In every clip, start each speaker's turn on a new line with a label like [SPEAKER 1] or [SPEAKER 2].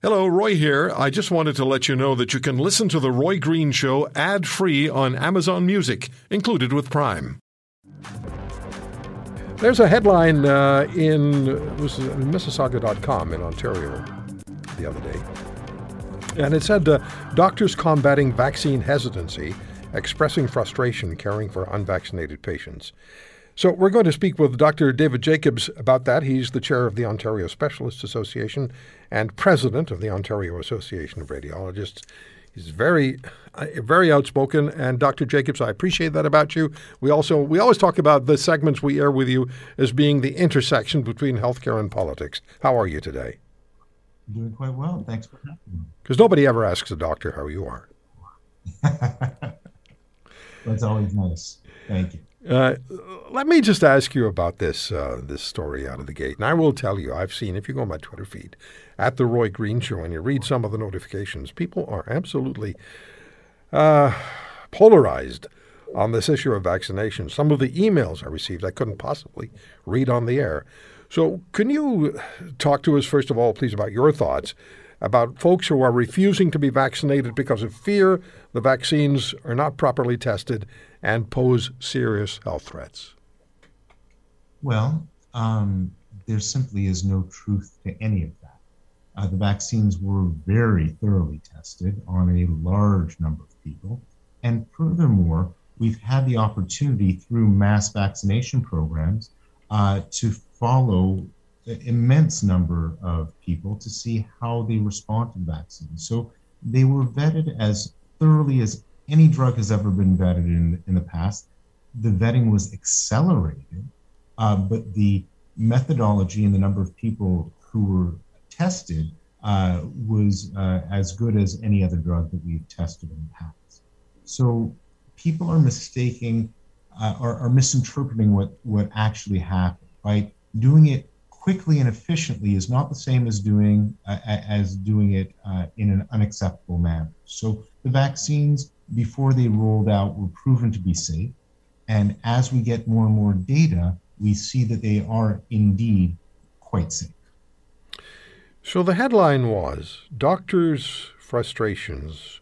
[SPEAKER 1] Hello, Roy here. I just wanted to let you know that you can listen to The Roy Green Show ad free on Amazon Music, included with Prime. There's a headline uh, in Mississauga.com in Ontario the other day, and it said uh, doctors combating vaccine hesitancy, expressing frustration caring for unvaccinated patients. So we're going to speak with Dr. David Jacobs about that. He's the chair of the Ontario Specialists Association and president of the Ontario Association of Radiologists. He's very, uh, very outspoken. And Dr. Jacobs, I appreciate that about you. We also we always talk about the segments we air with you as being the intersection between healthcare and politics. How are you today?
[SPEAKER 2] Doing quite well. Thanks for having me.
[SPEAKER 1] Because nobody ever asks a doctor how you are.
[SPEAKER 2] That's always nice. Thank you.
[SPEAKER 1] Uh, let me just ask you about this uh, this story out of the gate, and I will tell you, I've seen if you go on my Twitter feed at the Roy Green Show and you read some of the notifications, people are absolutely uh, polarized on this issue of vaccination. Some of the emails I received, I couldn't possibly read on the air. So, can you talk to us first of all, please, about your thoughts about folks who are refusing to be vaccinated because of fear the vaccines are not properly tested and pose serious health threats?
[SPEAKER 2] Well, um, there simply is no truth to any of that. Uh, the vaccines were very thoroughly tested on a large number of people. And furthermore, we've had the opportunity through mass vaccination programs uh, to follow immense number of people to see how they respond to vaccines. So they were vetted as thoroughly as any drug has ever been vetted in, in the past. The vetting was accelerated, uh, but the methodology and the number of people who were tested uh, was uh, as good as any other drug that we've tested in the past. So people are mistaking uh, or, are misinterpreting what, what actually happened. By doing it quickly and efficiently is not the same as doing uh, as doing it uh, in an unacceptable manner. So the vaccines before they rolled out were proven to be safe. And as we get more and more data, we see that they are indeed quite safe.
[SPEAKER 1] So the headline was Doctors' Frustrations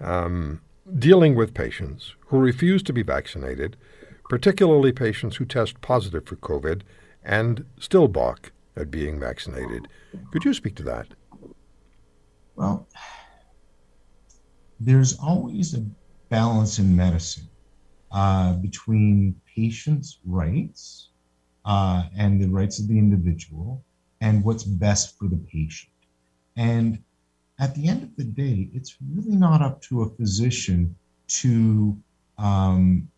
[SPEAKER 1] um, Dealing with Patients Who Refuse to Be Vaccinated, particularly patients who test positive for COVID and still balk at being vaccinated. Could you speak to that?
[SPEAKER 2] Well, there's always a balance in medicine uh, between patients' rights uh, and the rights of the individual and what's best for the patient. And at the end of the day, it's really not up to a physician to um,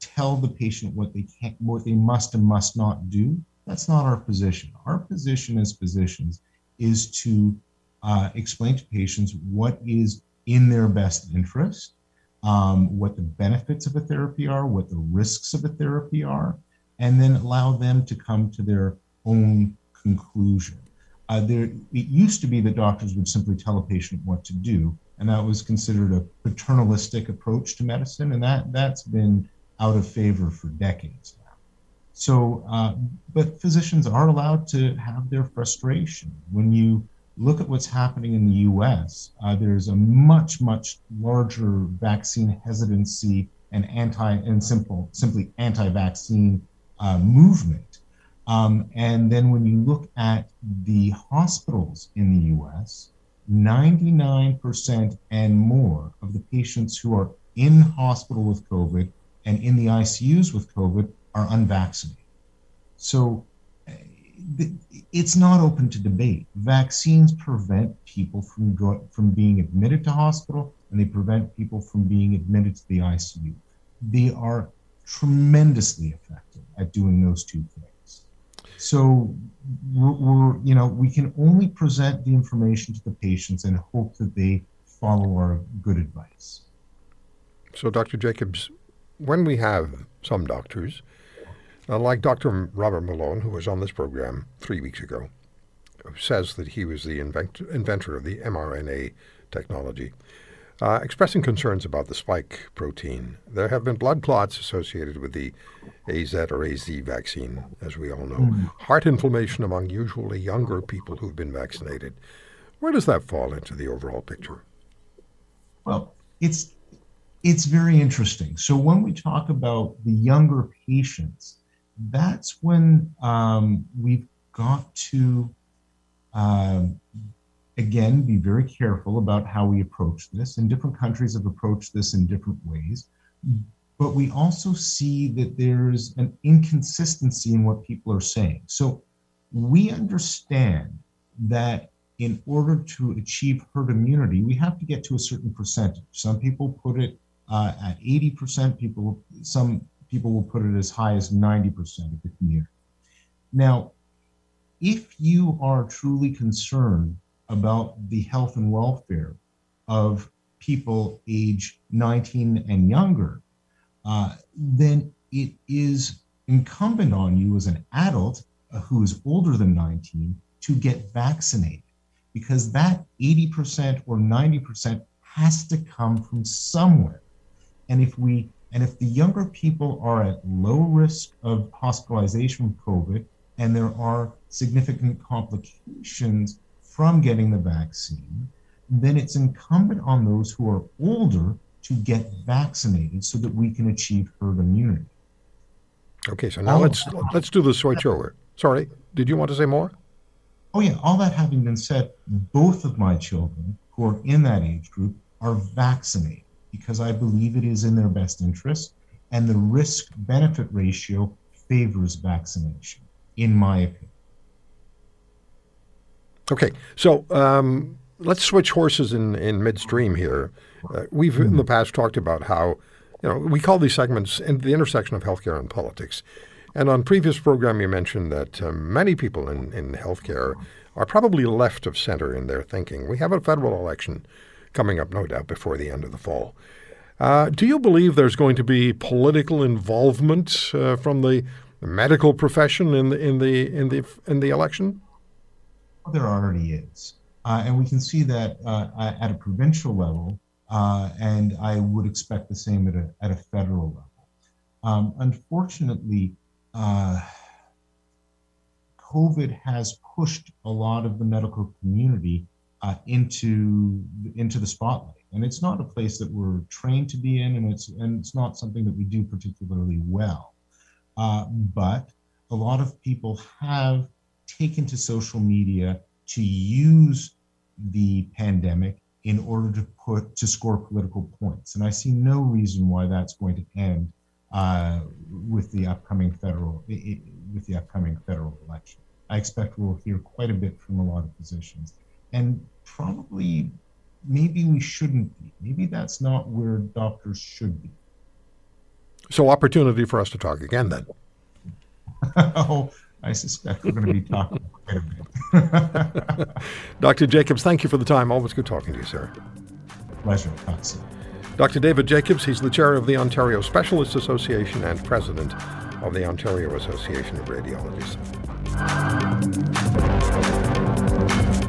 [SPEAKER 2] tell the patient what they can, what they must and must not do. That's not our position. Our position as physicians is to uh, explain to patients what is in their best interest, um, what the benefits of a therapy are, what the risks of a therapy are, and then allow them to come to their own conclusion. Uh, there, it used to be that doctors would simply tell a patient what to do, and that was considered a paternalistic approach to medicine, and that that's been out of favor for decades now. So, uh, but physicians are allowed to have their frustration when you look at what's happening in the US, uh, there's a much, much larger vaccine hesitancy and anti and simple, simply anti-vaccine uh, movement. Um, and then when you look at the hospitals in the US, 99% and more of the patients who are in hospital with COVID and in the ICUs with COVID are unvaccinated. So it's not open to debate. Vaccines prevent people from go, from being admitted to hospital, and they prevent people from being admitted to the ICU. They are tremendously effective at doing those two things. So we're, we're, you know, we can only present the information to the patients and hope that they follow our good advice.
[SPEAKER 1] So, Dr. Jacobs, when we have some doctors uh, like Dr. Robert Malone, who was on this program three weeks ago, says that he was the invent- inventor of the mRNA technology, uh, expressing concerns about the spike protein. There have been blood clots associated with the AZ or AZ vaccine, as we all know, mm. heart inflammation among usually younger people who've been vaccinated. Where does that fall into the overall picture?
[SPEAKER 2] Well, it's it's very interesting. So when we talk about the younger patients, that's when um, we've got to um, again be very careful about how we approach this. And different countries have approached this in different ways. But we also see that there's an inconsistency in what people are saying. So we understand that in order to achieve herd immunity, we have to get to a certain percentage. Some people put it uh, at 80%, people, some people will put it as high as 90% of the community. Now, if you are truly concerned about the health and welfare of people age 19 and younger, uh, then it is incumbent on you as an adult uh, who is older than 19 to get vaccinated because that 80% or 90% has to come from somewhere. And if we and if the younger people are at low risk of hospitalization from COVID and there are significant complications from getting the vaccine, then it's incumbent on those who are older to get vaccinated so that we can achieve herd immunity.
[SPEAKER 1] Okay, so now all let's let's do the switch over. Sorry, did you want to say more?
[SPEAKER 2] Oh yeah, all that having been said, both of my children who are in that age group are vaccinated because I believe it is in their best interest and the risk benefit ratio favors vaccination in my opinion.
[SPEAKER 1] Okay, so um, let's switch horses in, in midstream here. Uh, we've in the past talked about how, you know, we call these segments in the intersection of healthcare and politics. And on previous program, you mentioned that uh, many people in, in healthcare are probably left of center in their thinking. We have a federal election coming up, no doubt, before the end of the fall. Uh, do you believe there's going to be political involvement uh, from the medical profession in the in the in the in the election?
[SPEAKER 2] There already is. Uh, and we can see that uh, at a provincial level, uh, and I would expect the same at a, at a federal level. Um, unfortunately, uh, COVID has pushed a lot of the medical community uh, into into the spotlight, and it's not a place that we're trained to be in, and it's and it's not something that we do particularly well. Uh, but a lot of people have taken to social media to use the pandemic in order to put to score political points. And I see no reason why that's going to end uh, with the upcoming federal with the upcoming federal election. I expect we'll hear quite a bit from a lot of physicians, and probably maybe we shouldn't be. Maybe that's not where doctors should be.
[SPEAKER 1] So, opportunity for us to talk again then.
[SPEAKER 2] oh, I suspect we're going to be talking quite a
[SPEAKER 1] bit. Dr. Jacobs, thank you for the time. Always good talking to you, sir.
[SPEAKER 2] Pleasure. Thanks.
[SPEAKER 1] Dr. David Jacobs, he's the chair of the Ontario Specialists Association and president of the Ontario Association of Radiologists.